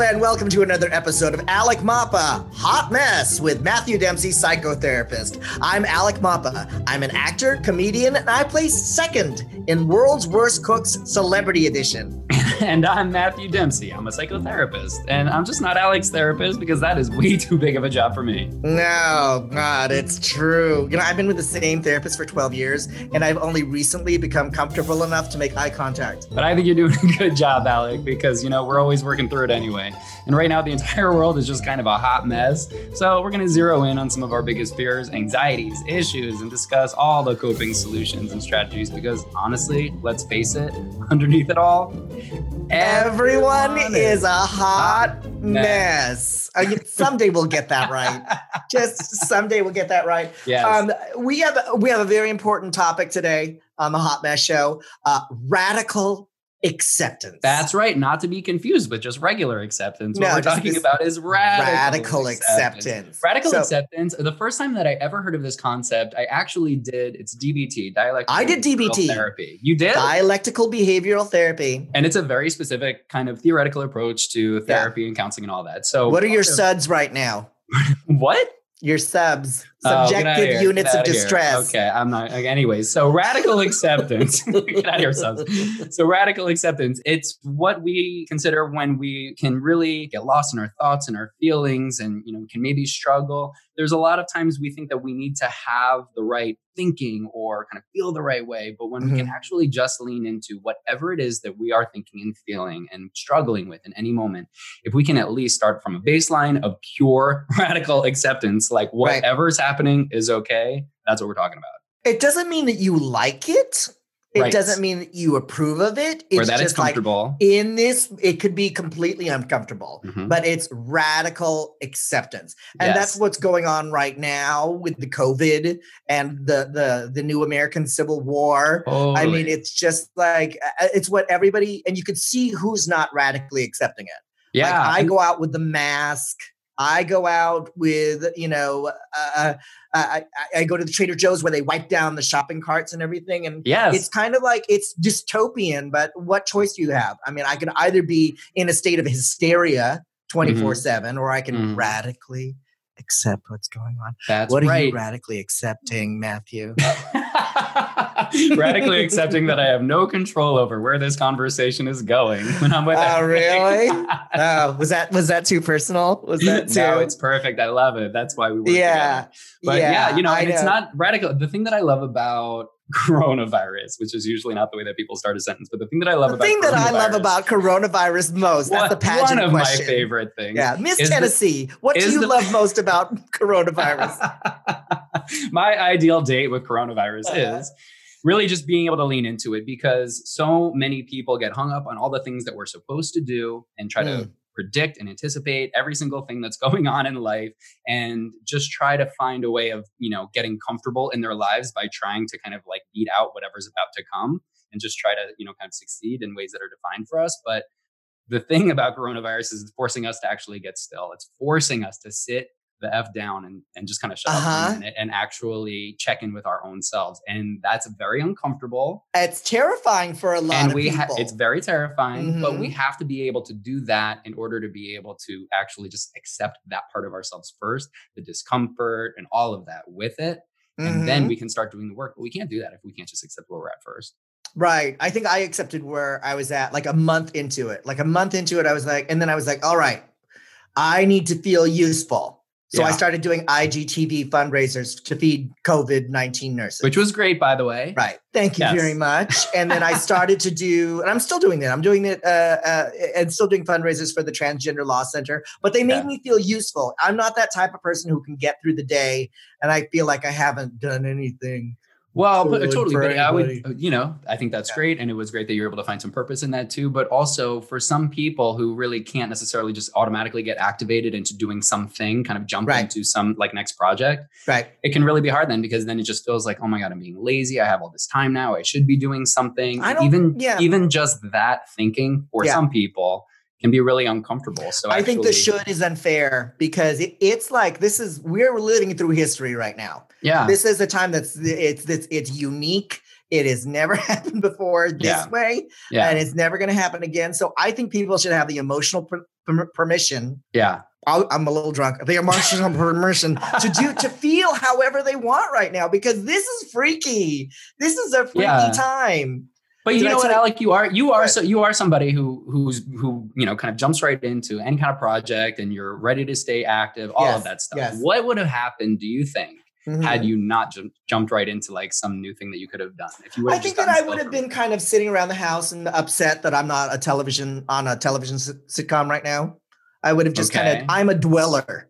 and welcome to another episode of Alec Mapa Hot Mess with Matthew Dempsey, psychotherapist. I'm Alec Mapa. I'm an actor, comedian, and I play second in World's Worst Cooks Celebrity Edition. and I'm Matthew Dempsey. I'm a psychotherapist, and I'm just not Alec's therapist because that is way too big of a job for me. No, God, it's true. You know, I've been with the same therapist for 12 years, and I've only recently become comfortable enough to make eye contact. But I think you're doing a good job, Alec, because, you know, we're always working through it anyway. And right now, the entire world is just kind of a hot mess. So we're going to zero in on some of our biggest fears, anxieties, issues, and discuss all the coping solutions and strategies because honestly, let's face it, underneath it all, Everyone, is a hot mess. I mean, someday we'll get that right. Just someday we'll get that right. Yes. Um, we have we have a very important topic today on the Hot Mess Show: uh, radical acceptance. That's right. Not to be confused with just regular acceptance. What we're talking about is radical, radical acceptance. Radical So- acceptance. The first time that I ever heard of this concept, I actually did. It's DBT, dialectical. I did DBT. therapy. You did, Dialectical behavioral therapy. and it's a very specific kind of theoretical approach to therapy and counseling and all that. So, What are your suds right now? what? Your subs, Oh, subjective here, units of distress. Okay, I'm not. Okay, anyways, so radical acceptance. get out of here. So radical acceptance, it's what we consider when we can really get lost in our thoughts and our feelings and you know, can maybe struggle. There's a lot of times we think that we need to have the right thinking or kind of feel the right way, but when we can mm-hmm. actually just lean into whatever it is that we are thinking and feeling and struggling with in any moment, if we can at least start from a baseline of pure radical acceptance, like Right. whatever's happening is okay, that's what we're talking about. It doesn't mean that you like it. It Right. doesn't mean that you approve of it. It's that is just like comfortable. in this, it could be completely uncomfortable, Mhm. but it's radical acceptance. And that's what's going on right now with the COVID and the the the new American Civil War. I mean, it's just like uh, it's what everybody and you could see who's not radically accepting it. Like yeah. I go out with the mask. I go out with, you know, uh, I, I, I go to the Trader Joe's where they wipe down the shopping carts and everything. And yes. it's kind of like it's dystopian, but what choice do you have? I mean, I could either be in a state of hysteria 24 7, or I can Mhm. radically accept what's going on. That's what are right. you radically accepting, Matthew? Radically accepting that I have no control over where this conversation is going when I'm with. Oh, everybody. really? Oh, was that was that too personal? Was that too? no, it's perfect. I love it. That's why we work yeah. together. But yeah, you know, it's not radical. The thing that I love about coronavirus, which is usually not the way that people start a sentence, but the thing that I love the about thing that I love about coronavirus most. That's one, the pageant one of question. my favorite things. Yeah, Miss is the- Tennessee. what do you the- love most about coronavirus? my ideal date with coronavirus Uh-huh. is really just being able to lean into it because so many people get hung up on all the things that we're supposed to do and try to Mm. predict and anticipate every single thing that's going on in life and just try to find a way of you know getting comfortable in their lives by trying to kind of like beat out whatever's about to come and just try to you know kind of succeed in ways that are defined for us but the thing about coronavirus is it's forcing us to actually get still it's forcing us to sit the f down and, and just kind of shut up Uh-huh. for a minute and actually check in with our own selves and that's very uncomfortable it's terrifying for a lot and of we people. ha- it's very terrifying but Mhm. we have to be able to do that in order to be able to actually just accept that part of ourselves first the discomfort and all of that with it and then Mhm. we can start doing the work but we can't do that if we can't just accept where we're at first Right. I think I accepted where I was at like a month into it. Like a month into it, I was like, and then I was like, all right, I need to feel useful. So I started doing IGTV fundraisers to feed COVID 19 nurses. which was great by the way Right. Thank you Yes. very much. And then I started to do, and I'm still doing that. I'm doing it uh, uh, and still doing fundraisers for the Transgender Law Center, but they made Yeah. me feel useful. I'm not that type of person who can get through the day and I feel like I haven't done anything. Well, but, good totally. But I would, uh, you know, I think that's Yeah. great. And it was great that you're able to find some purpose in that too. But also for some people who really can't necessarily just automatically get activated into doing something, kind of jump Right. into some like next project, Right. it can really be hard then because then it just feels like, oh my God, I'm being lazy. I have all this time now. I should be doing something. I don't- even, yeah. even just that thinking for Yeah. some people can be really uncomfortable. So I think the should is unfair because it, it's like this is we're living through history right now. yeah. This is a time that's it's it's it's unique. It has never happened before this Yeah. way, Yeah. and it's never going to happen again. So I think people should have the emotional per- per- permission. yeah. I'll, I'm a little drunk. The emotional permission to do to feel however they want right now because this is freaky. This is a freaky Yeah. time. But you Did know what, Alec? You are you are Right. so you are somebody who who's who you know kind of jumps right into any kind of project, and you're ready to stay active. All Yes, of that stuff. yes. What would have happened? Do you think Mhm. had you not jum- jumped right into like some new thing that you could have done? If you I think that I would have been kind of sitting around the house and upset that I'm not a television on a television sit- sitcom right now. I would have just kind of I'm a dweller.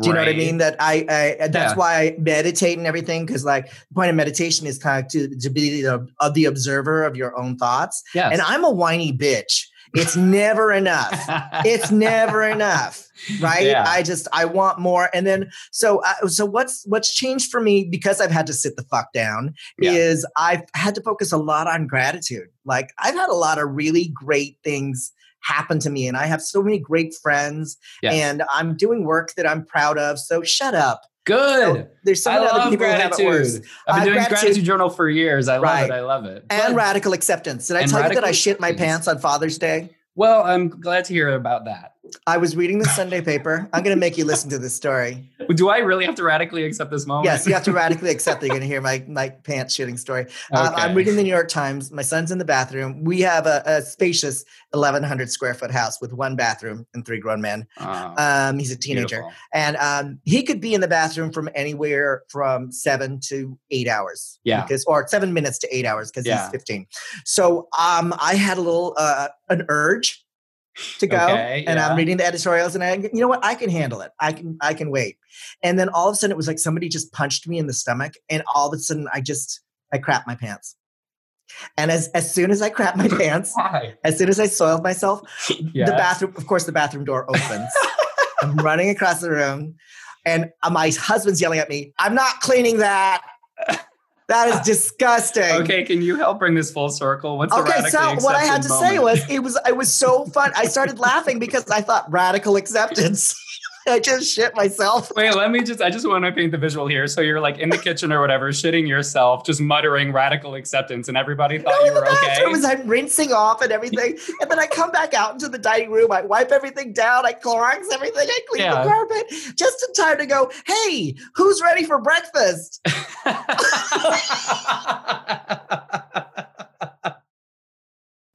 Do you know what I mean? That I, I that's Yeah. why I meditate and everything because like the point of meditation is kind of to to be the, of the observer of your own thoughts. Yes. And I'm a whiny bitch. It's never enough. It's never enough, right? Yeah. I just I want more. And then so uh, so what's what's changed for me because I've had to sit the fuck down Yeah. is I've had to focus a lot on gratitude. Like I've had a lot of really great things happen to me and I have so many great friends Yes. and I'm doing work that I'm proud of. So shut up. Good. There's so many other people who have it worse. I've been Uh, doing gratitude- gratitude journal for years. I love it. I love it. And But- radical acceptance. Did I tell you that I shit my pants on Father's Day? well, I'm glad to hear about that. I was reading the Sunday paper. I'm going to make you listen to this story. Do I really have to radically accept this moment? Yes, you have to radically accept that you're going to hear my my pants shitting story. Um, I'm reading the New York Times. My son's in the bathroom. We have a, a spacious 1,100 square foot house with one bathroom and three grown men. Oh, Um, he's a teenager, beautiful. and um, he could be in the bathroom from anywhere from seven to eight hours. Yeah. because or seven minutes to eight hours because Yeah. he's 15. So um, I had a little uh, an urge to go, Okay, and yeah. I'm reading the editorials, and I, you know what, I can handle it. I can I can wait. And then all of a sudden, it was like somebody just punched me in the stomach, and all of a sudden, I just I crapped my pants. And as as soon as I crapped my pants, Why? as soon as I soiled myself, Yeah. the bathroom, of course, the bathroom door opens. I'm running across the room, and my husband's yelling at me, I'm not cleaning that. That is disgusting. Okay, can you help bring this full circle? What's Okay, so what I had to accepted say was it was it was so fun. I started laughing because I thought radical acceptance. I just shit myself. Wait, let me just, I just want to paint the visual here. So you're like in the kitchen or whatever, shitting yourself, just muttering radical acceptance, and everybody thought No, you in the were okay. bathroom as I'm rinsing off and everything. And then I come back out into the dining room. I wipe everything down. I Clorox everything. I clean Yeah. the carpet just in time to go, hey, who's ready for breakfast?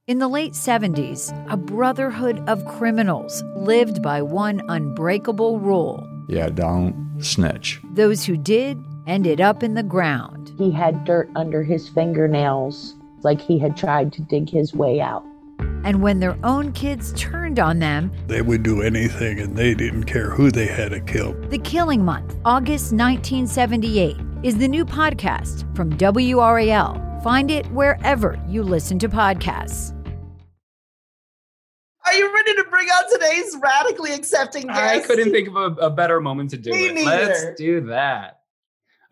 In the late 70s, a brotherhood of criminals lived by one unbreakable rule Yeah, don't snitch. those who did ended up in the ground. He had dirt under his fingernails, like he had tried to dig his way out. And when their own kids turned on them, They would do anything and they didn't care who they had to kill. The Killing Month, August 1978, is the new podcast from WRAL. Find it wherever you listen to podcasts. Are you ready to bring on today's radically accepting guest? I couldn't think of a, a better moment to do Me it. neither. Let's do that.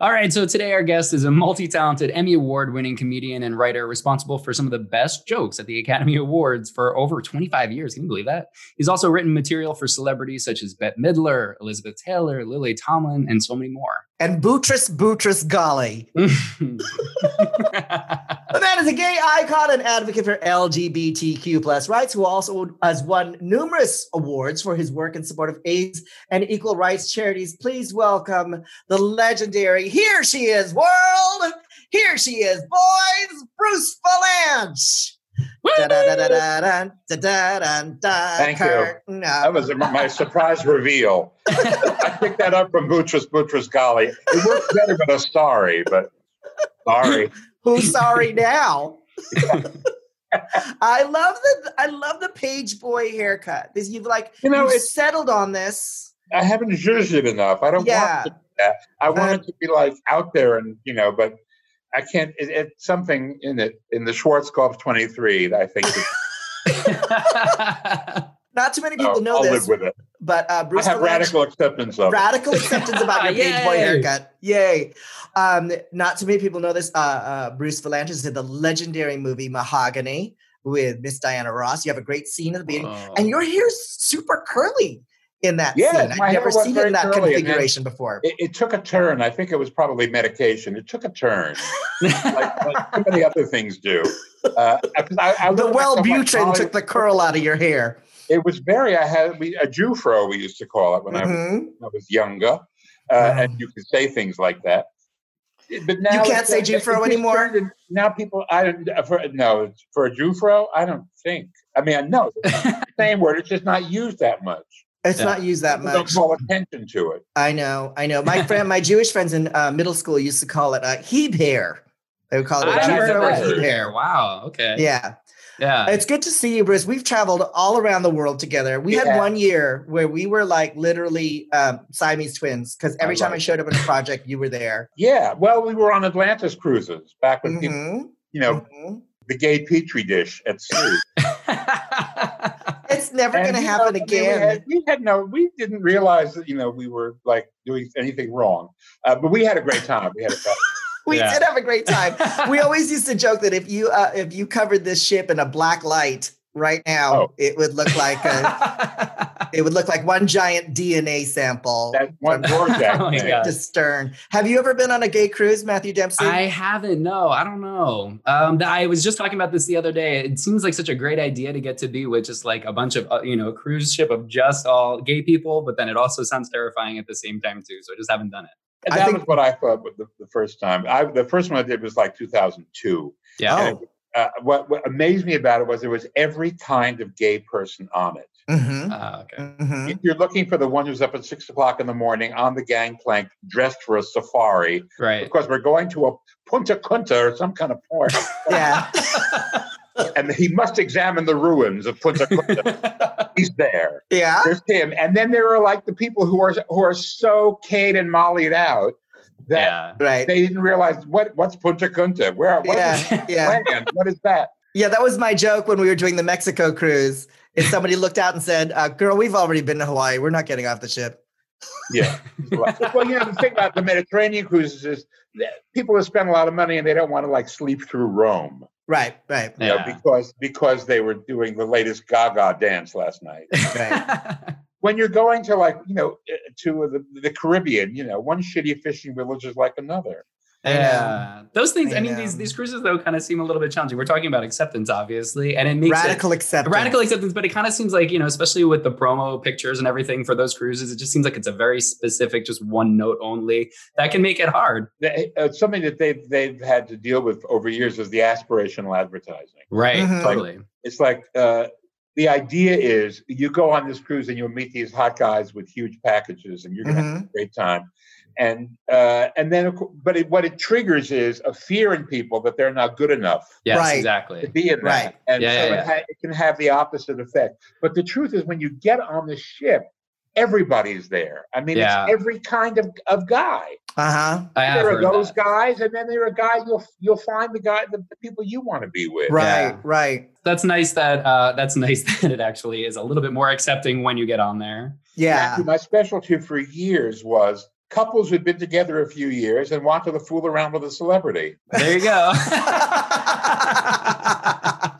All right, so today our guest is a multi-talented Emmy Award-winning comedian and writer responsible for some of the best jokes at the Academy Awards for over 25 years. Can you believe that? He's also written material for celebrities such as Bette Midler, Elizabeth Taylor, Lily Tomlin, and so many more. And Boutros Boutros Ghali. The man is a gay icon and advocate for LGBTQ plus rights, who also has won numerous awards for his work in support of AIDS and equal rights charities. Please welcome the legendary Here She Is World. Here she is, boys, Bruce Vilanch. Thank you. That was my surprise reveal. I picked that up from Boutros Boutros Ghali. It works better with a sorry, but sorry. Who's sorry now? I love the I love the page boy haircut. You've like You know, it's- settled on this. I haven't zhuzhed it enough. I don't Yeah. want to do that. I want it to be like out there and, you know, but I can't. It, it's something in it, in the Schwarzkopf 23 that I think Not too many people oh, know I'll this, live with it. but uh, I Bruce have Vilanch- radical acceptance of it. radical acceptance about your page boy haircut. Yay! Um, not too many people know this. Uh, uh, Bruce Vilanch did the legendary movie Mahogany with Miss Diana Ross. You have a great scene at the beginning, Oh. and your hair's super curly. In that Yes, scene. I've never seen it in that curly, and then- configuration before. It, it took a turn. I think it was probably medication. It took a turn, like, like so many other things do. Uh, I, I the looked myself like Wellbutrin took the curl out of your hair. It was very. I had we, a Jewfro. We used to call it when I, was, Mhm. I was younger, uh, Wow. and you could say things like that. But now you can't say Jewfro anymore? Now people, I don't. For, no, for a Jewfro, I don't think. I mean, I know it's the same word. It's just not used that much. It's Yeah. not used that People much. Don't call attention to it. I know, I know. My friend, my Jewish friends in uh, middle school used to call it uh, heeb hair. They would call it I a I've heard Jewfro or never that. heard heeb hair. Wow. Okay. Yeah. Yeah. It's good to see you, Bruce. We've traveled all around the world together. We had one year where we were like literally um, Siamese twins because every I time I showed up in a project, you were there. Yeah. Well, we were on Atlantis cruises back when people, Mhm, you know, mhm. the gay petri dish at sea. It's never going to you know, happen again. We had, we had no, we didn't realize that you know we were like doing anything wrong, uh, but we had a great time. We had a we Yeah. did have a great time. we always used to joke that if you uh, if you covered this ship in a black light right now, Oh. it would look like a, it would look like one giant DNA sample. that one from Rorschach Oh my thing. God. to Stern. Have you ever been on a gay cruise, Matthew Dempsey? I haven't. No, I don't know. Um, I was just talking about this the other day. It seems like such a great idea to get to be with just like a bunch of uh, you know cruise ship of just all gay people, but then it also sounds terrifying at the same time too. So I just haven't done it. And I that think- was what I thought the, the first time. I the first one I did was like 2002. Yeah. Uh, what, what amazed me about it was there was every kind of gay person on it. Mm-hmm. Ah, okay. Mm-hmm. If You're looking for the one who's up at six o'clock in the morning on the gangplank, dressed for a safari, Right. because we're going to a Punta Cunta or some kind of port, Yeah. and he must examine the ruins of Punta Cunta. He's there. Yeah. There's him, and then there are like the people who are who are so Kate and Mollied out that yeah. Right. they didn't realize what what's Punta Cunta. Where what is Yeah. Yeah. land? What is that? Yeah. That was my joke when we were doing the Mexico cruise. If somebody looked out and said, uh, "Girl, we've already been to Hawaii. We're not getting off the ship." Yeah. well, you know, the thing about the Mediterranean cruises is that people have spent a lot of money and they don't want to like sleep through Rome, Right. Right. you know, Yeah. because because they were doing the latest Gaga dance last night. Right. When you're going to like you know uh, to the, the Caribbean, you know, one shitty fishing village is like another. I know. Yeah. Those things, I, I mean, know. these these cruises though kind of seem a little bit challenging. We're talking about acceptance, obviously, and it makes Radical it acceptance. radical acceptance, but it kind of seems like, you know, especially with the promo pictures and everything for those cruises, it just seems like it's a very specific, just one note only. That can make it hard. The- uh, something that they've they've had to deal with over years is the aspirational advertising. Right. Mhm. Totally. It's like uh, the idea is you go on this cruise and you'll meet these hot guys with huge packages, and you're gonna have Mhm. a great time. And uh, and then, of cour- but it, what it triggers is a fear in people that they're not good enough Yes, Right. to exactly. be in that. Right. And Yeah, so yeah, it, yeah. ha- it can have the opposite effect. But the truth is, when you get on the ship, everybody's there. I mean, Yeah. it's every kind of, of guy. Uh huh. There are those that. guys, and then there are guys you'll you'll find the guy the, the people you want to be with. Right. Yeah. Right. That's nice that uh, that's nice that it actually is a little bit more accepting when you get on there. Yeah. Actually, my specialty for years was couples who'd been together a few years and wanted to fool around with a celebrity. There you go.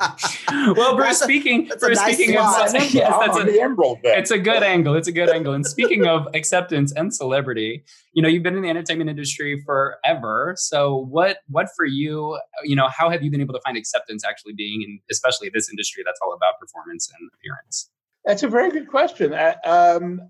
well, Bruce, That's a- speaking, that's a Bruce, nice speaking of slot. yes, that's on a, the Emerald then. it's a good angle. It's a good angle. And speaking of acceptance and celebrity, you know, you've been in the entertainment industry forever. So what what for you, you know, how have you been able to find acceptance actually being in especially this industry that's all about performance and appearance? That's a very good question. I, um,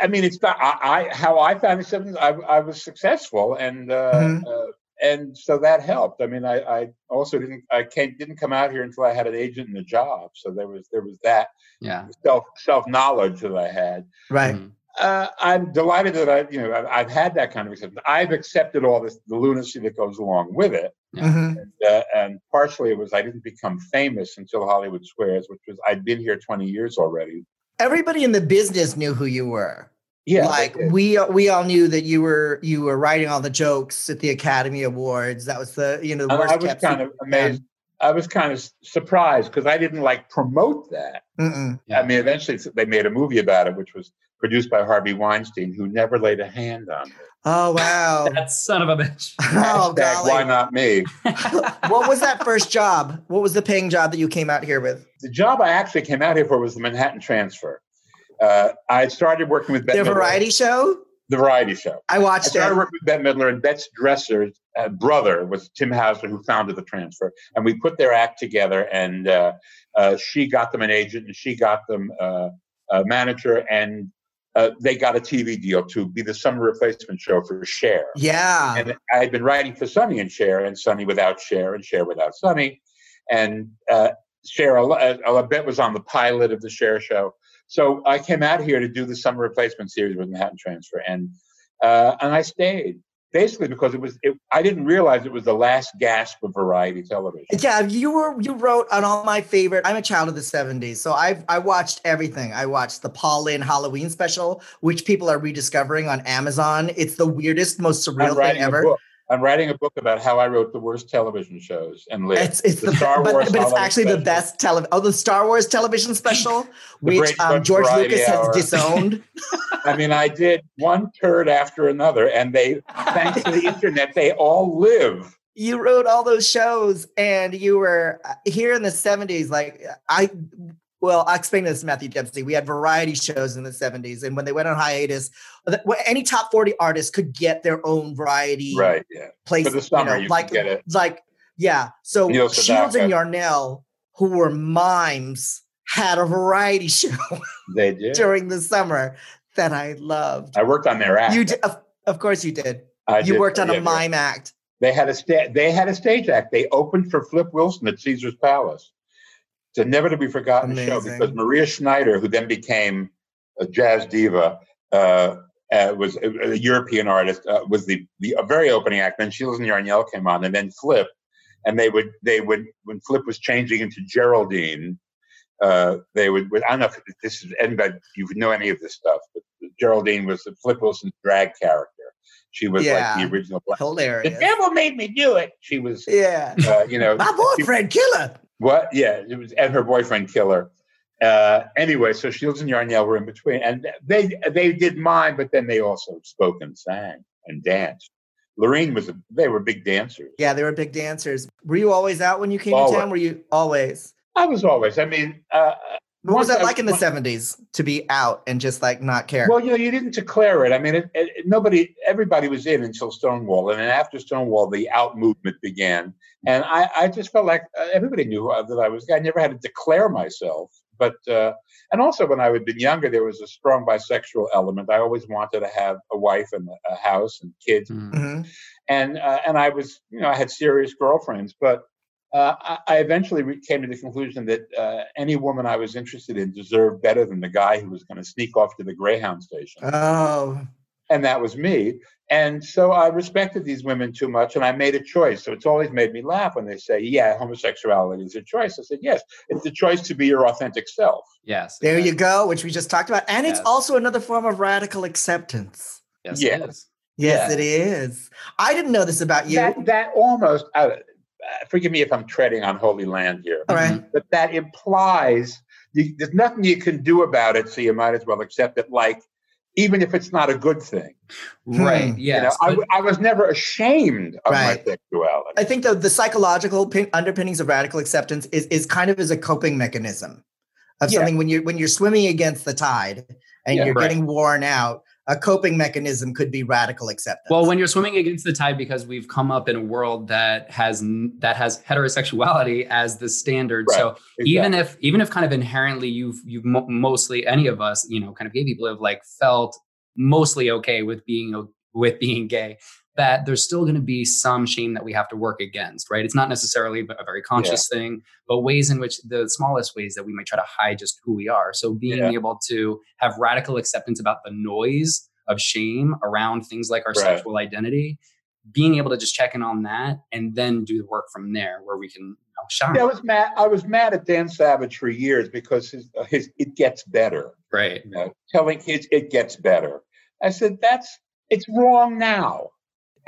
I mean, it's not I, I how I found acceptance. I, I was successful, and uh, Mhm. uh, and so that helped. I mean, I, I also didn't I came, didn't come out here until I had an agent and a job. So there was there was that Yeah. self self knowledge that I had. right. Mhm. Uh, I'm delighted that I you know I've, I've had that kind of acceptance. I've accepted all this the lunacy that goes along with it. Mhm. uh, and partially it was I didn't become famous until Hollywood Squares, which was I'd been here 20 years already. Everybody in the business knew who you were. Yeah, like we we all knew that you were you were writing all the jokes at the Academy Awards. That was the you know the And worst I was kept kind of secret. amazed. I was kind of surprised because I didn't like promote that. Mm-mm. I mean, eventually they made a movie about it, which was produced by Harvey Weinstein, who never laid a hand on it. Oh wow! That son of a bitch. oh Hashtag, why not me? what was that first job? What was the paying job that you came out here with? The job I actually came out here for was the Manhattan Transfer. Uh, I started working with Bette Their Midler, variety show. the variety show. I I watched started it. working with Bette Midler, and Bette's dresser uh, brother was Tim Hauser, who founded the transfer. And we put their act together, and uh, uh, she got them an agent, and she got them uh, a manager, and uh, they got a TV deal to be the summer replacement show for Cher. Yeah. And I had been writing for Sonny and Cher, and Sonny without Cher, and Cher without Sonny. And uh, Cher, uh, I bet was on the pilot of the Cher show. So I came out here to do the summer replacement series with Manhattan Transfer, and uh, and I stayed basically because it was. It, I didn't realize it was the last gasp of variety television. Yeah, you were you wrote on all my favorite. I'm a child of the 70s, so I I watched everything. I watched the Paul Lynde Halloween special, which people are rediscovering on Amazon. It's the weirdest, most surreal thing ever. I'm writing a book about how I wrote the worst television shows and lived. It's it's the, The Star but, Wars but it's actually the best tele oh the Star Wars television special, which um, George Lucas has disowned. I mean, I did one turd after another, and they, thanks to the internet, they all live. you wrote all those shows and you were uh, here in the 70s like i well i'll explain this to matthew dempsey we had variety shows in the 70s and when they went on hiatus any top 40 artist could get their own variety Right. Yeah. place For the summer, you know, you like get it. like yeah so shields and yarnell who were mimes had a variety show They did. during the summer that i loved I worked on their act. you did of, of course you did I you did- worked on a mime act They had a sta- They had a stage act. They opened for Flip Wilson at Caesar's Palace. It's a never to be forgotten show because Maria Schneider, who then became a jazz diva, uh, uh, was a, a European artist, uh, was the, the a very opening act. Then Shields and Yarnell came on, and then Flip, and they would they would when Flip was changing into Geraldine, uh, they would, I don't know if this is anybody you know any of this stuff, but Geraldine was the Flip Wilson's drag character. She was Yeah. like the original. Black. The devil made me do it. She was, yeah uh, you know, my boyfriend killer what? Yeah, it was, and her boyfriend killer. Uh, anyway, so Shields and Yarnell were in between, and they they did mine, but then they also spoke and sang and danced. Lorene was a, they were big dancers. Yeah, they were big dancers. Were you always out when you came Always. to town? Were you always? I was always. I mean, uh, What was that like in the seventies to be out and just like not care? Well, you know, you didn't declare it. I mean, it, it, nobody, everybody was in until Stonewall, and then after Stonewall, the out movement began. And I, I just felt like uh, everybody knew uh, that I was. I never had to declare myself. But uh, and also when I had been younger, there was a strong bisexual element. I always wanted to have a wife and a house and kids. Mm. Mhm. and uh, and I was, you know, I had serious girlfriends, but uh, I, I eventually re- came to the conclusion that uh, any woman I was interested in deserved better than the guy who was going to sneak off to the Greyhound station, Oh, and that was me. And so I respected these women too much, and I made a choice. So it's always made me laugh when they say, "Yeah, homosexuality is a choice." I said, "Yes, it's the choice to be your authentic self." Yes. there you go, which we just talked about, and it's also another form of radical acceptance. Yes. Yeah. It is. Yes, Yeah. it is. I didn't know this about you. That that almost. Uh, forgive me if I'm treading on holy land here. All right. but that implies you, there's nothing you can do about it, so you might as well accept it. Like, even if it's not a good thing, Right. Hmm. Yes. you know, I, but- w- I was never ashamed of Right. my sexuality. I think the the psychological pin, underpinnings of radical acceptance is is kind of as a coping mechanism of Yeah. something when you're when you're swimming against the tide and Yeah, you're right. getting worn out. A coping mechanism could be radical acceptance. Well, when you're swimming against the tide because we've come up in a world that has that has heterosexuality as the standard. Right. So even if even if kind of inherently you've you've mo- mostly any of us, you know, kind of gay people have like felt mostly okay with being with being gay, that there's still going to be some shame that we have to work against, right? It's not necessarily a very conscious thing, but ways in which the smallest ways that we might try to hide just who we are. So being Yeah. able to have radical acceptance about the noise of shame around things like our Right. sexual identity, being able to just check in on that and then do the work from there where we can you know, shine. I was mad. I was mad at Dan Savage for years because his, uh, his it gets better. Right. You know, telling kids it gets better. I said that's it's wrong now.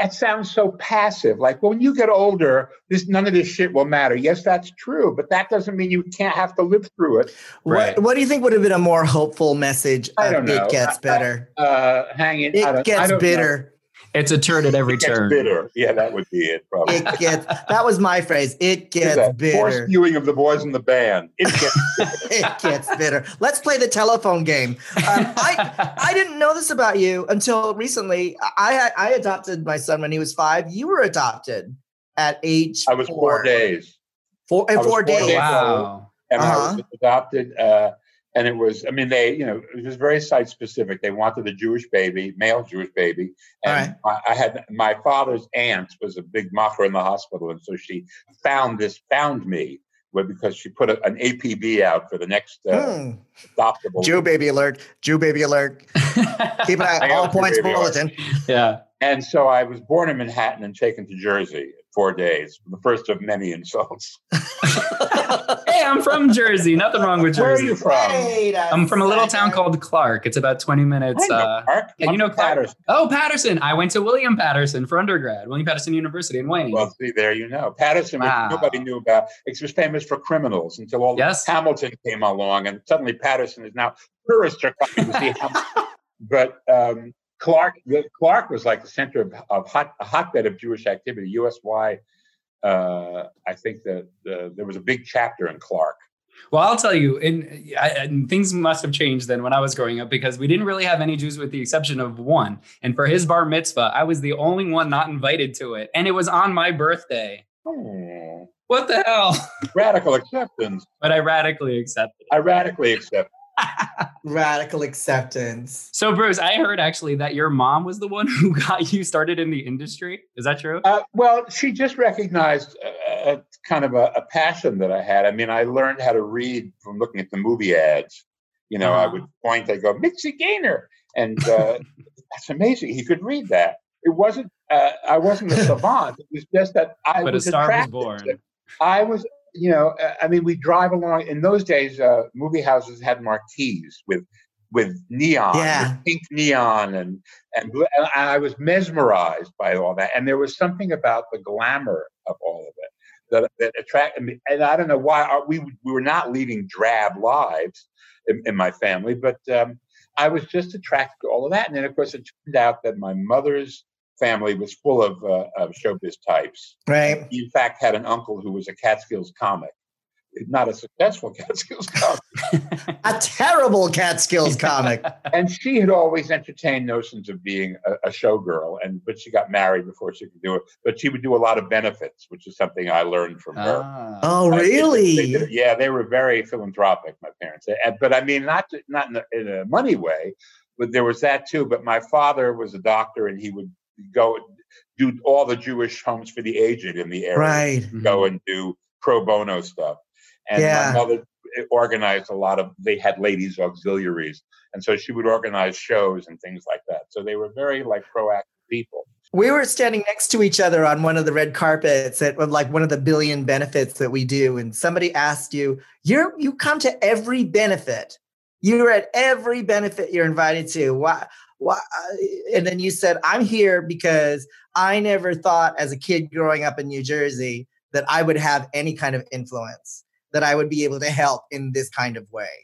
That sounds so passive. Like well, when you get older, this none of this shit will matter. Yes, that's true, but that doesn't mean you can't have to live through it. Right. what what do you think would have been a more hopeful message? I don't know. It gets I- I- better. Uh, hanging. I It don't, I gets don't know. Bitter. It's a turn at every It gets turn. bitter. Yeah, that would be it. Probably. It gets that was my phrase. It gets That Forced bitter. viewing of the boys in the band. It gets it gets bitter. Let's play the telephone game. Um, I I didn't know this about you until recently. I I adopted my son when he was five. You were adopted at age. I was four days. Four in four four days. days. wow. and Uh-huh. was adopted. Uh, and it was, I mean, they, you know, it was very site specific. They wanted a Jewish baby, male Jewish baby. And I, I had my father's aunt was a big macher in the hospital, and so she found this, found me, well, because she put a, an APB out for the next uh, Hmm. adoptable. Jew baby alert. Jew baby alert. Keep an eye all points bulletin. yeah. And so I was born in Manhattan and taken to Jersey in four days, the first of many insults. Hey, I'm from Jersey. Nothing wrong with Jersey. Where are Jersey. you from? Wait a I'm from a little town called Clark. It's about 20 minutes. I know Uh, Clark. yeah, you know Clark? Paterson. oh, Paterson. I went to William Paterson for undergrad, William Paterson University in Wayne. Well, see, there you know. Paterson, which Wow. nobody knew about, it was famous for criminals until all Yes. Hamilton came along, and suddenly Paterson is now tourists are coming to see Hamilton. But um, Clark, Clark was like the center of, of hot, a hotbed of Jewish activity. USY, uh, I think that the, there was a big chapter in Clark. Well, I'll tell you, in, I, and things must have changed then when I was growing up because we didn't really have any Jews with the exception of one. And for his bar mitzvah, I was the only one not invited to it. And it was on my birthday. Oh, What the hell? radical acceptance. But I radically accepted it. I radically accept. Radical acceptance. So, Bruce, I heard actually that your mom was the one who got you started in the industry. Is that true? Uh, well, she just recognized a, a kind of a, a passion that I had. I mean, I learned how to read from looking at the movie ads. You know, I Uh-huh. would point, I go, Mitzi Gaynor. And uh, that's amazing. He could read that. It wasn't, uh, I wasn't a savant. It was just that I But a was star was born. I was, you know, uh, I mean, we drive along. In those days, uh, movie houses had marquees with with neon, Yeah. with pink neon, and and, blue, and I was mesmerized by all that. And there was something about the glamour of all of it that that attracted me. And I don't know why our, we we were not leading drab lives in, in my family, but um, I was just attracted to all of that. And then, of course, it turned out that my mother's family was full of, uh, of showbiz types. Right. He, in fact, had an uncle who was a Catskills comic, not a successful Catskills comic. A terrible Catskills comic. and she had always entertained notions of being a, a showgirl, and but she got married before she could do it. But she would do a lot of benefits, which is something I learned from her. Ah. Oh, Uh, they- they really? yeah, they were very philanthropic, my parents. But I mean, not to- not in a, in a money way, but there was that too. But my father was a doctor, and he would go do all the Jewish homes for the aged in the area. Right. Go mm-hmm. and do pro bono stuff. And Yeah. my mother organized a lot of. They had ladies auxiliaries, and so she would organize shows and things like that. So they were very like proactive people. We were standing next to each other on one of the red carpets at like one of the billion benefits that we do, and somebody asked you, "You're you come to every benefit. You're at every benefit you're invited to. Why? Why?" And then you said, "I'm here because I never thought, as a kid growing up in New Jersey, that I would have any kind of influence, that I would be able to help in this kind of way."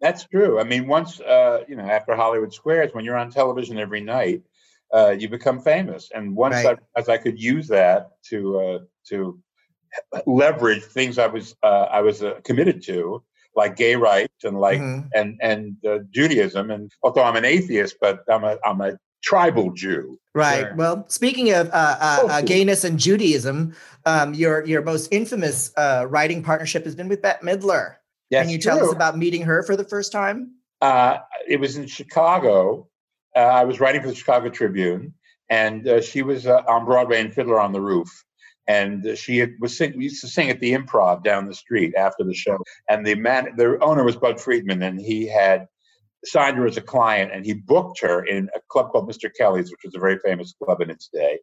That's true. I mean, once uh, you know, after Hollywood Squares, when you're on television every night, uh, you become famous. And once Right. I, as I could use that to uh, to leverage things I was uh, I was uh, committed to, like gay rights and like Mhm. and and uh, Judaism. And although I'm an atheist, but I'm a I'm a tribal Jew. Right. Sure. Well, speaking of uh, uh, Oh, uh, gayness and Judaism, um, your your most infamous uh, writing partnership has been with Bette Midler. Yes, Can you tell us about meeting her for the first time? uh, it was in Chicago. Uh, I was writing for the Chicago Tribune, and uh, she was uh, on Broadway in Fiddler on the Roof. And she was sing, we used to sing at the Improv down the street after the show. And the man, the owner was Bud Friedman, and he had signed her as a client, and he booked her in a club called Mr. Kelly's, which was a very famous club in its day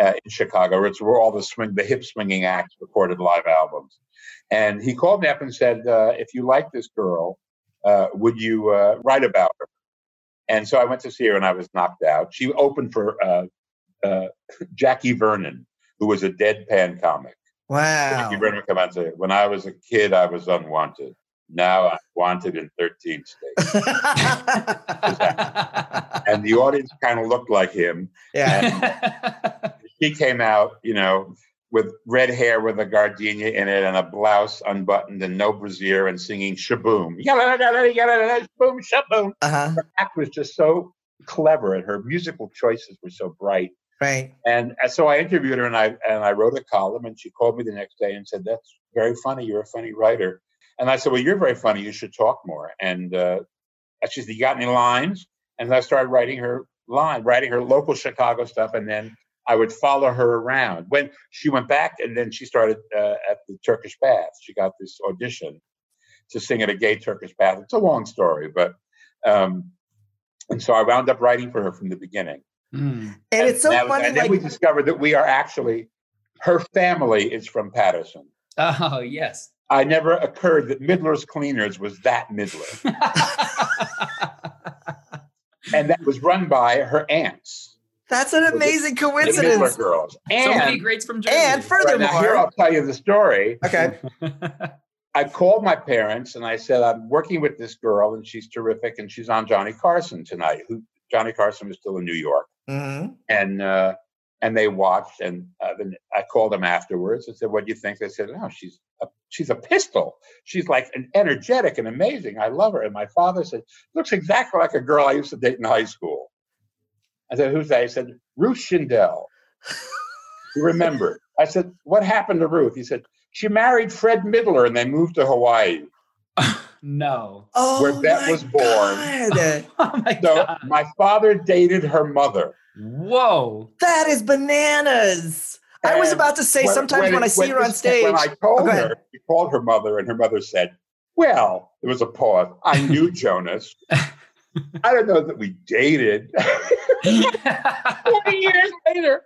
uh, in Chicago. It's where all the swing, the hip swinging acts recorded live albums. And he called me up and said, uh, "If you like this girl, uh, would you uh, write about her?" And so I went to see her, and I was knocked out. She opened for uh, uh, Jackie Vernon, who was a deadpan comic. Wow. Jackie would come out and say, "When I was a kid, I was unwanted." Now I'm wanted in 13 states. and the audience kind of looked like him. yeah. She came out, you know, with red hair with a gardenia in it and a blouse unbuttoned and no brassiere and singing shaboom. Shaboom, shaboom. Uh-huh. Her act was just so clever and her musical choices were so bright. Right. And uh, so I interviewed her and I and I wrote a column and she called me the next day and said, That's very funny. You're a funny writer. And I said, Well, you're very funny. You should talk more. And uh, she said, You got any lines? And I started writing her line, writing her local Chicago stuff. And then I would follow her around. When she went back and then she started uh, at the Turkish bath, she got this audition to sing at a gay Turkish bath. It's a long story, but. Um, and so I wound up writing for her from the beginning. Mm. And it's so that funny. and then we discovered that we are actually, her family is from Paterson. Oh yes. I never occurred that Midler's Cleaners was that Midler. and that was run by her aunts. that's an amazing The Midler coincidence. girls. so many And, greats from Jersey. And right now, here I'll tell you the story. okay. I called my parents and I said, I'm working with this girl and she's terrific and she's on Johnny Carson tonight. Who Johnny Carson was still in New York. Hmm and uh, and they watched. And uh, then I called them afterwards and said, "What do you think?" They said, "Oh, she's a, she's a pistol. She's like an energetic and amazing. I love her." And my father said, "Looks exactly like a girl I used to date in high school." I said, "Who's that?" He said, "Ruth Schindel." he remembered. I said, "What happened to Ruth?" He said, "She married Fred Midler and they moved to Hawaii." No. Oh, Where Bette was born. God. Oh my So god. my father dated her mother. Whoa. That is bananas. I was about to say when- sometimes when, it- I see her on stage. When I told Okay. her, she called her mother, and her mother said, "Well, there was a pause. I knew Jonas. I don't know that we dated. Twenty years later,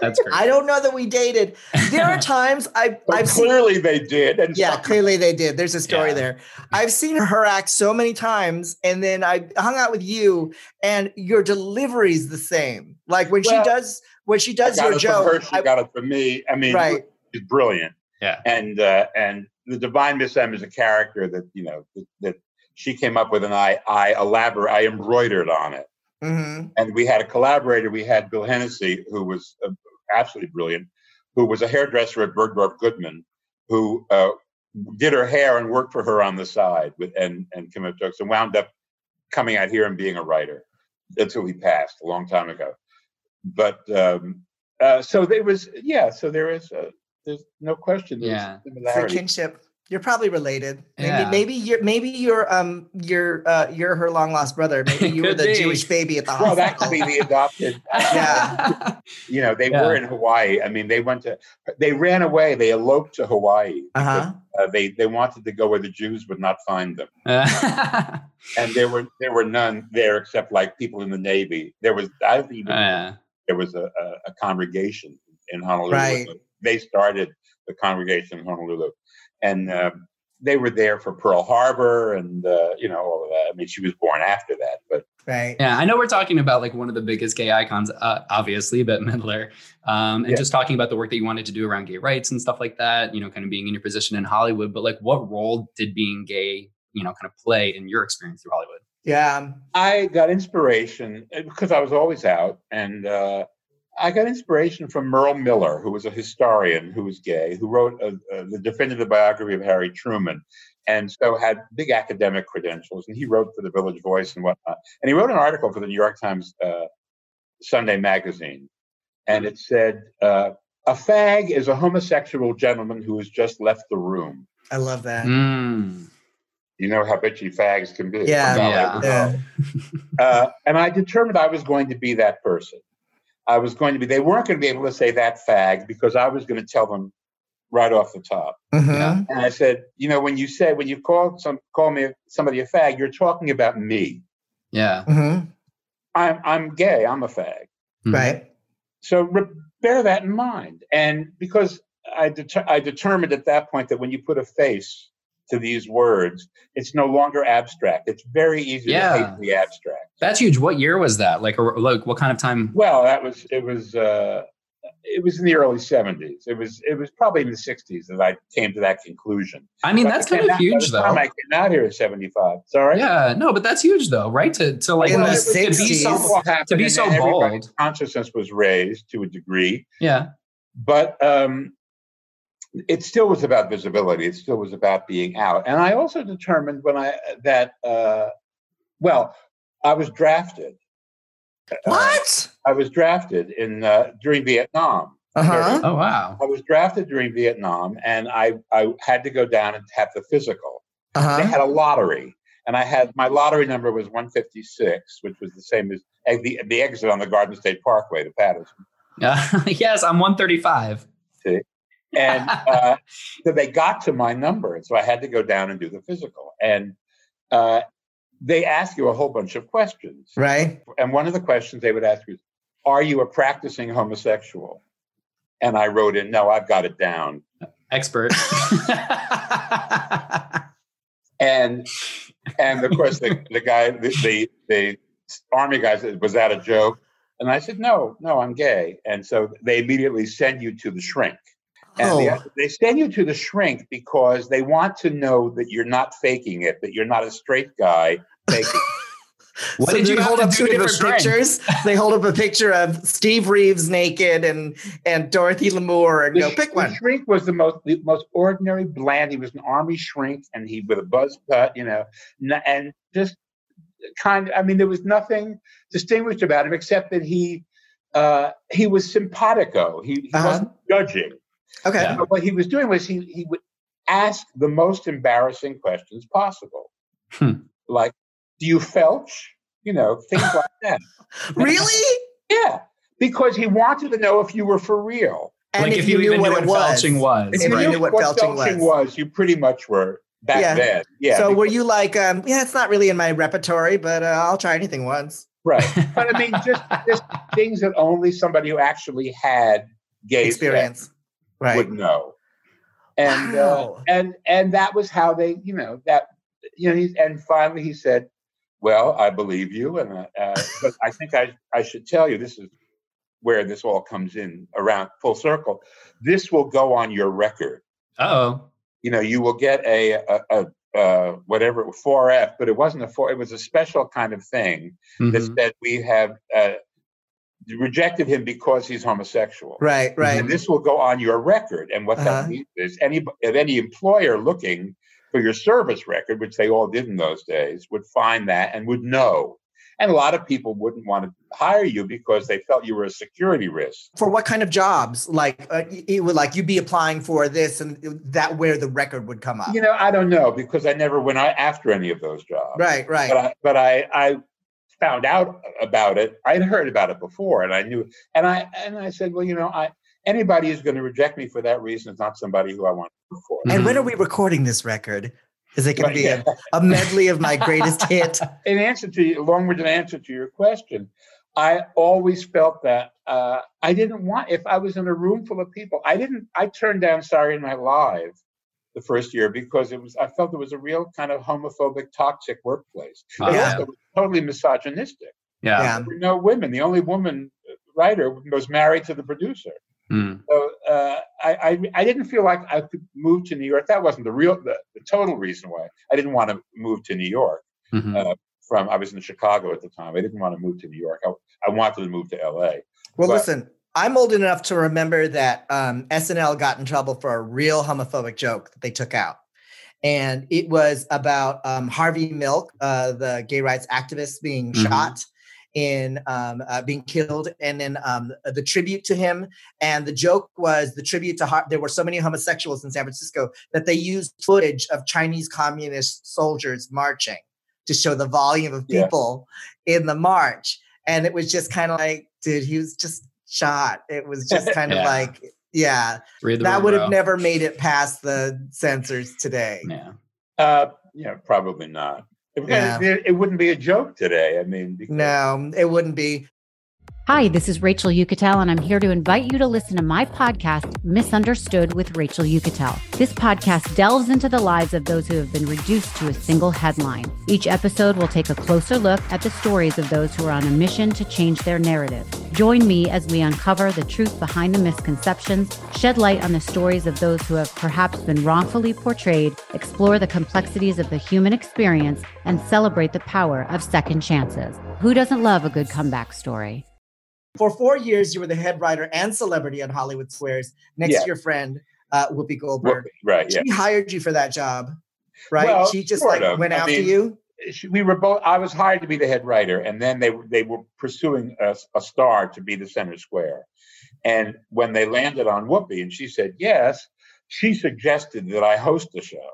That's great. I don't know that we dated. There are times I, but I've seen. clearly they did. And Yeah, clearly they did. There's a story Yeah. there. I've seen her act so many times, and then I hung out with you, and your delivery's the same. Like when Well, she does when she I does got your it from joke. her. She I- got it from me. I mean, Right. she's brilliant. Yeah. And uh, and the Divine Miss M is a character that you know that, that she came up with, and I I elaborate, I embroidered on it. Mhm. and we had a collaborator. We had Bill Hennessy, who was uh, absolutely brilliant, who was a hairdresser at Bergdorf Goodman, who uh, did her hair and worked for her on the side with and and Kim Tooks and wound up coming out here and being a writer until he passed a long time ago. But um, uh, so there was, yeah. So there is, uh, there's no question. There's Yeah. It's the kinship. You're probably related. Maybe Yeah. maybe you're maybe you're um you're uh you're her long lost brother. Maybe you were the be. Jewish baby at the Well, that could be the adopted. Yeah. You know, they Yeah. were in Hawaii. I mean, they went to, they ran away. They eloped to Hawaii. Uh-huh. uh, they they wanted to go where the Jews would not find them, Uh, and there were there were none there except like people in the Navy. There was I don't even yeah. there was a, a, a congregation in Honolulu. Right. They started the congregation in Honolulu, and um, they were there for Pearl Harbor and uh, you know all of that. I mean, she was born after that, but Right. Yeah, I know we're talking about like one of the biggest gay icons, uh, obviously, Bette Midler, um, and Yeah. just talking about the work that you wanted to do around gay rights and stuff like that. You know, kind of being in your position in Hollywood, but like, what role did being gay, you know, kind of play in your experience through Hollywood? Yeah. I got inspiration uh, because I was always out, and uh, I got inspiration from Merle Miller, who was a historian who was gay, who wrote a, a, the definitive biography of Harry Truman, and so had big academic credentials. And he wrote for the Village Voice and whatnot. And he wrote an article for the New York Times uh, Sunday magazine, and it said, uh, "A fag is a homosexual gentleman who has just left the room." I love that. Mm. You know how bitchy fags can be. Yeah. Yeah. Yeah. uh, and I determined I was going to be that person. I was going to be. They weren't going to be able to say that fag because I was going to tell them right off the top. Mhm. And I said, you know, when you say when you call some call me somebody a fag, you're talking about me. Yeah. Mhm. I'm I'm gay. I'm a fag. Mhm. Right. So re- bear that in mind. And because I deter- I determined at that point that when you put a face to these words, it's no longer abstract. It's very easy Yeah. to hate the abstract. That's huge. What year was that? Like, or like, what kind of time? Well, that was it was uh it was in the early 70s. It was it was probably in the 60s that I came to that conclusion. I mean, But that's I kind of out- huge, by the time though. I came out here at 75. Sorry. Yeah, no, but that's huge, though, right? To to like In to, to be so What to be so bold. Consciousness was raised to a degree, yeah. but um, it still was about visibility. It still was about being out. And I also determined when I that uh, well, I was drafted. Uh, What? I was drafted in uh, during Vietnam. Uh huh. Oh wow. I was drafted during Vietnam, and I I had to go down and have the physical. Uh-huh. They had a lottery, and I had my lottery number was 156, which was the same as the the exit on the Garden State Parkway to Paterson. Yeah. yes, I'm 135. And uh, so they got to my number, and so I had to go down and do the physical. And uh, they ask you a whole bunch of questions, Right. and one of the questions they would ask you is, "Are you a practicing homosexual?" And I wrote in, "No, I've got it down." Expert. and and of course the, the guy the, the the army guy said was that a joke and i said no no i'm gay and so they immediately send you to the shrink and Oh. the, they send you to the shrink because they want to know that you're not faking it that you're not a straight guy faking What so did you they hold up two to the different pictures? They hold up a picture of Steve Reeves naked and and Dorothy Lamour and The go sh- pick the one. shrink was the most the most ordinary bland. He was an army shrink, and he with a buzz cut, you know, n- and just kind of. I mean, there was nothing distinguished about him except that he uh, he was simpatico. He, he Uh-huh. wasn't judging. Okay. Yeah. But what he was doing was he he would ask the most embarrassing questions possible, Hmm. like, "Do you felch?" You know, things like that. Really? Yeah, because he wanted to know if you were for real. And like if, if you, knew even what knew what was. felching was. If If you you knew what felching felching was. was, you pretty much were back Yeah. then. Yeah. so were you like, um, yeah, it's not really in my repertory, but uh, I'll try anything once. right? But I mean, just just things that only somebody who actually had gay sex Experience. Right. would know. And uh, and and that was how they, you know, that you know, he, and finally he said, "Well, I believe you, and uh, uh, but I think I I should tell you this is where this all comes in around full circle. This will go on your record. Oh. you know, you will get a, a, a uh, whatever 4F, but it wasn't a four. It was a special kind of thing that Mhm. said we have uh, rejected him because he's homosexual. Right. Right. And this will go on your record. And what Uh-huh. that means is any if any employer looking for your service record, which they all did in those days, would find that and would know. And a lot of people wouldn't want to hire you because they felt you were a security risk. For what kind of jobs? Like, uh, it would like you'd be applying for this, and that where the record would come up. You know, I don't know because I never went after any of those jobs. right. Right. but I, but I, I found out about it. I'd heard about it before, and I knew. And I and I said, well, you know, I anybody who's going to reject me for that reason is not somebody who I want to work for. and when are we recording this record? Is it going to be yeah, a, a medley of my greatest hit? in answer to you, long-winded answer to your question, I always felt that uh, I didn't want. If I was in a room full of people, I didn't. I turned down Saturday Night Live the first year because it was. I felt it was a real kind of homophobic, toxic workplace. It Yeah. also was totally misogynistic. Yeah. Yeah. There were no women. The only woman writer was married to the producer. Mm. So uh, I, I I didn't feel like I could move to New York. That wasn't the real the, the total reason why I didn't want to move to New York. Mhm. Uh, from I was in Chicago at the time. I didn't want to move to New York. I, I wanted to move to L.A. Well, But- listen, I'm old enough to remember that um, SNL got in trouble for a real homophobic joke that they took out. And it was about um, Harvey Milk, uh, the gay rights activist, being Mhm. shot in um, uh, being killed, and then um, the tribute to him. And the joke was the tribute to Har- there were so many homosexuals in San Francisco that they used footage of Chinese communist soldiers marching to show the volume of Yeah. people in the march. And it was just kind of like, dude, he was just shot. It was just kind of like, yeah, that room, would have never made it past the censors today. Yeah. Uh, yeah, probably not. It, Yeah. it, it wouldn't be a joke today. I mean, because No, it wouldn't be. Hi, this is Rachel Uchitel, and I'm here to invite you to listen to my podcast, Misunderstood with Rachel Uchitel. This podcast delves into the lives of those who have been reduced to a single headline. Each episode will take a closer look at the stories of those who are on a mission to change their narrative. Join me as we uncover the truth behind the misconceptions, shed light on the stories of those who have perhaps been wrongfully portrayed, explore the complexities of the human experience, and celebrate the power of second chances. Who doesn't love a good comeback story? For four years, you were the head writer and celebrity on Hollywood Squares next Yeah. to your friend, uh, Whoopi Goldberg. Right. Yeah. She hired you for that job, right? Well, she just like of. went I after mean, you. She- We were both. I was hired to be the head writer, and then they they were pursuing a, a star to be the center square. And when they landed on Whoopi, and she said yes, she suggested that I host the show,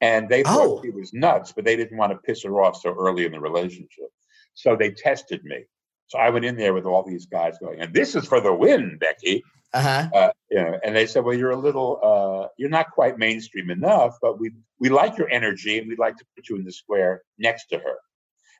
and they thought Oh. she was nuts, but they didn't want to piss her off so early in the relationship. So they tested me. So I went in there with all these guys going, and this is for the win, Becky. Uh huh. uh, you know, and they said, "Well, you're a little, uh, you're not quite mainstream enough, but we we like your energy, and we'd like to put you in the square next to her."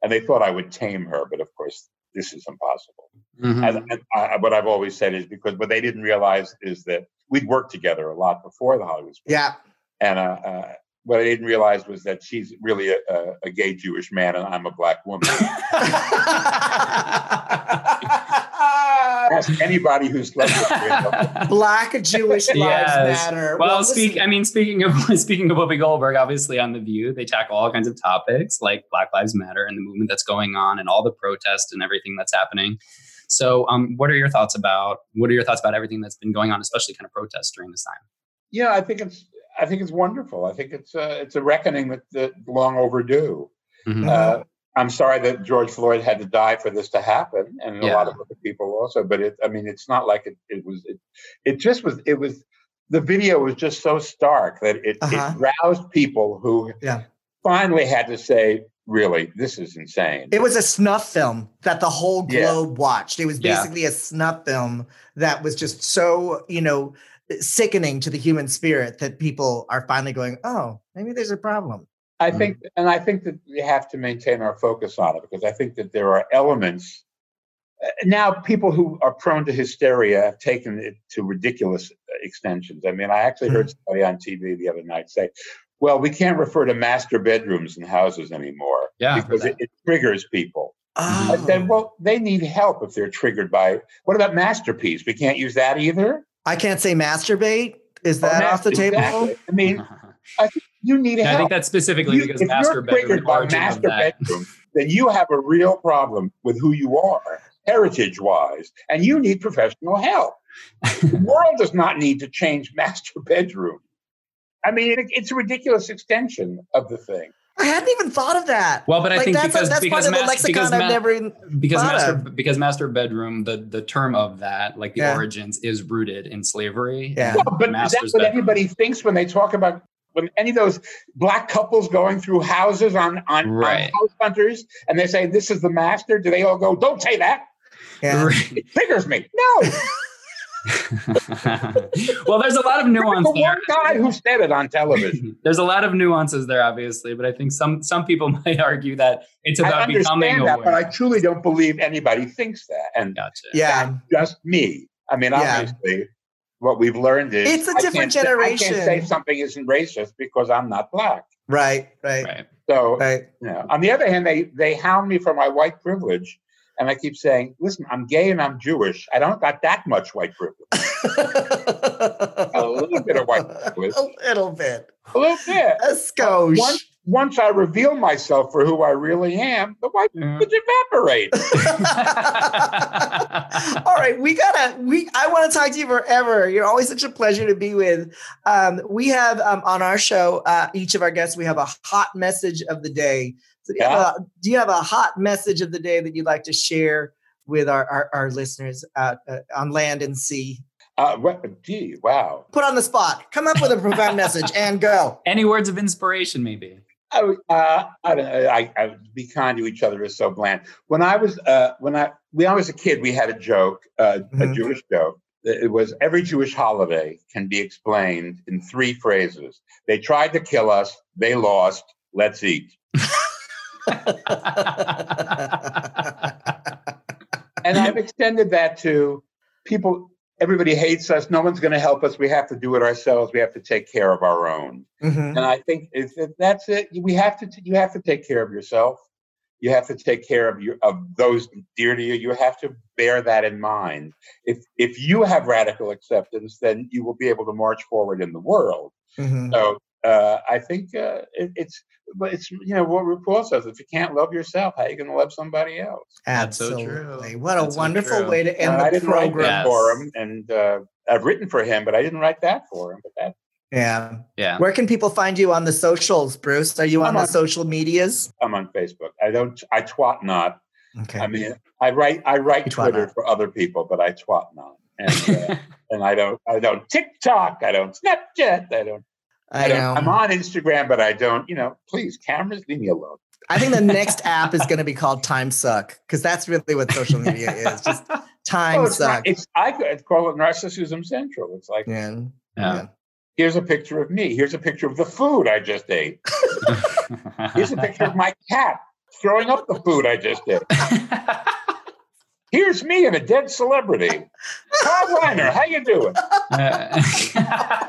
And they thought I would tame her, but of course, this is impossible. Mhm. And, and I, what I've always said is because what they didn't realize is that we'd worked together a lot before the Hollywood Yeah. and uh, uh, what I didn't realize was that she's really a, a, a gay Jewish man, and I'm a black woman. Ask anybody who's slept. Black Jewish lives Yes. matter. Well, listen, speak. I mean, speaking of speaking of Whoopi Goldberg, obviously on the View, they tackle all kinds of topics like Black Lives Matter and the movement that's going on, and all the protests and everything that's happening. So, um, what are your thoughts about what are your thoughts about everything that's been going on, especially kind of protests during this time? Yeah, I think it's I think it's wonderful. I think it's uh, it's a reckoning that, that long overdue. Mhm. Uh, I'm sorry that George Floyd had to die for this to happen, and a lot of other people also. But it, I mean, it's not like it. It was. It, it just was. It was. The video was just so stark that it, Uh-huh. it roused people who Yeah. finally had to say, "Really, this is insane." It was a snuff film that the whole Yeah. globe watched. It was Yeah. basically a snuff film that was just so, you know, sickening to the human spirit that people are finally going, oh, maybe there's a problem. I think, and I think that we have to maintain our focus on it because I think that there are elements. uh, Now, people who are prone to hysteria have taken it to ridiculous uh, extensions. I mean, I actually heard somebody on TV the other night say, "Well, we can't refer to master bedrooms in houses anymore Yeah, because it, it triggers people." I Oh. said, "Well, they need help if they're triggered by what about masterpiece? We can't use that either." I can't say masturbate. Is Or that off the master- table? exactly. I mean, you need I think that's specifically You- because if master you're bedroom, triggered by master that. bedroom, then you have a real problem with who you are, heritage wise, and you need professional help. the world does not need to change master bedroom. I mean, it, it's a ridiculous extension of the thing. I hadn't even thought of that. Well, but I like think that's, because that's because, part of the mas- lexicon because I've never even because thought master of. because master bedroom the the term of that like the Yeah. origins is rooted in slavery. Yeah. Well, but master's that's what bedroom. everybody thinks when they talk about when any of those black couples going through houses on, on, on house hunters and they say this is the master. Do they all go? Don't say that. Yeah. Right. It triggers me. No, well, there's a lot of nuance the there. one guy who said it on television. There's a lot of nuances there, obviously, but I think some some people might argue that it's I about becoming that, aware. but I truly don't believe anybody thinks that. And gotcha. Yeah. just me. I mean, Yeah. obviously, what we've learned is It's a different can't say- I generation. can't say something isn't racist because I'm not black. Right, right, Right. So, right. you know, on the other hand, they they hound me for my white privilege, and I keep saying, "Listen, I'm gay and I'm Jewish. I don't got that much white privilege. a little bit of white privilege. A little bit. A little bit. A skosh. Once once I reveal myself for who I really am, the white Yeah. privilege evaporates." All right, we gotta. We I want to talk to you forever. You're always such a pleasure to be with. Um, we have um, on our show, uh, each of our guests, we have a hot message of the day. So do you, have a, do you have a hot message of the day that you'd like to share with our our, our listeners uh, uh, on land and sea? Uh, what, gee, wow. Put on the spot. Come up with a profound message and go. Any words of inspiration, maybe? I, uh, I, don't know, I, I be kind to each other is so bland. When I was uh, when I when I was a kid, we had a joke, uh, Mhm. a Jewish joke. It was every Jewish holiday can be explained in three phrases. They tried to kill us. They lost. Let's eat. And I've extended that to people. Everybody hates us. No one's going to help us. We have to do it ourselves. We have to take care of our own. Mhm. And I think if, if that's it, we have to. You have to take care of yourself. you have to take care of your of those dear to you. You have to bear that in mind. If if you have radical acceptance, then you will be able to march forward in the world. Mhm. So uh, I think uh, it, it's but it's you know what RuPaul says: if you can't love yourself, how are you going to love somebody else? That's so. Absolutely. What a That's wonderful true. way to end And I the didn't write program. that for him, and uh, I've written for him, but I didn't write that for him. But that Yeah. Yeah. Where can people find you on the socials, Bruce? Are you on I'm the social medias? I'm on Facebook. I don't. I twat not. Okay. I mean, I write. I write Twitter not. for other people, but I twat not. And uh, and I don't. I don't TikTok. I don't Snapchat. I don't. I don't know. I'm on Instagram, but I don't. You know, please, cameras, leave me alone. I think the next app is going to be called Time Suck because that's really what social media is. Just time Well, it's, suck. not, it's I could call it narcissism central. It's like yeah. Yeah. here's a picture of me. Here's a picture of the food I just ate. Here's a picture of my cat throwing up the food I just ate. Here's me and a dead celebrity. Carl Reiner, how you doing?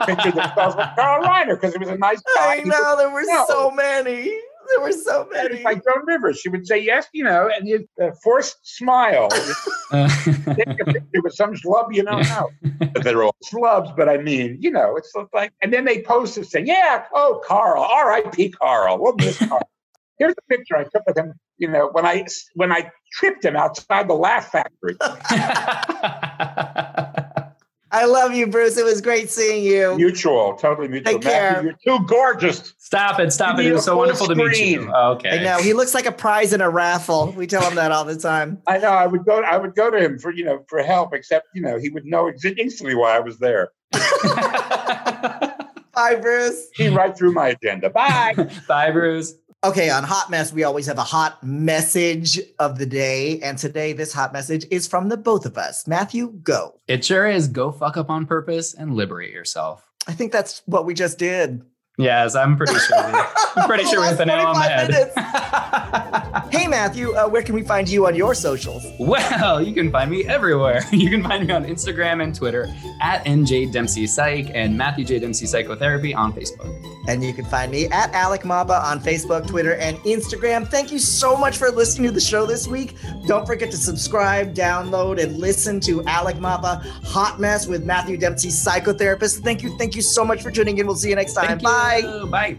Picture that spells like Carl Reiner because he was a nice guy. I know there were No. so many. There were so many. like Joan Rivers. She would say yes, you know, and you uh, forced smile. Take a picture with some schlub you don't know. But they're all schlubs, but I mean, you know, it's like, and then they post it saying, yeah, oh, Carl, R.I.P. Carl. We'll miss Carl. Here's a picture I took with him, you know, when I when I tripped him outside the Laugh Factory. I love you, Bruce. It was great seeing you. Mutual, totally mutual. Take care. Matthew, you're too gorgeous. Stop it. Stop You it. It was so full wonderful to meet you. screen. Okay. I know he looks like a prize in a raffle. We tell him that all the time. I know. I would go. I would go to him for you know for help. Except you know he would know ex- instantly why I was there. Bye, Bruce. He right through my agenda. Bye. Bye, Bruce. Okay, on Hot Mess, we always have a hot message of the day. And today, this hot message is from the both of us. Matthew, go. It sure is go fuck up on purpose and liberate yourself. I think that's what we just did. Yes, I'm pretty sure. we- I'm pretty sure we hit the nail on the head. Hey, Matthew, uh, where can we find you on your socials? well, you can find me everywhere. You can find me on Instagram and Twitter at NJ Dempsey Psych and Matthew J Dempsey Psychotherapy on Facebook. And you can find me at Alec Mapa on Facebook, Twitter, and Instagram. Thank you so much for listening to the show this week. Don't forget to subscribe, download, and listen to Alec Mapa Hot Mess with Matthew Dempsey, psychotherapist. Thank you. Thank you so much for tuning in. We'll see you next time. Thank Bye. Bye.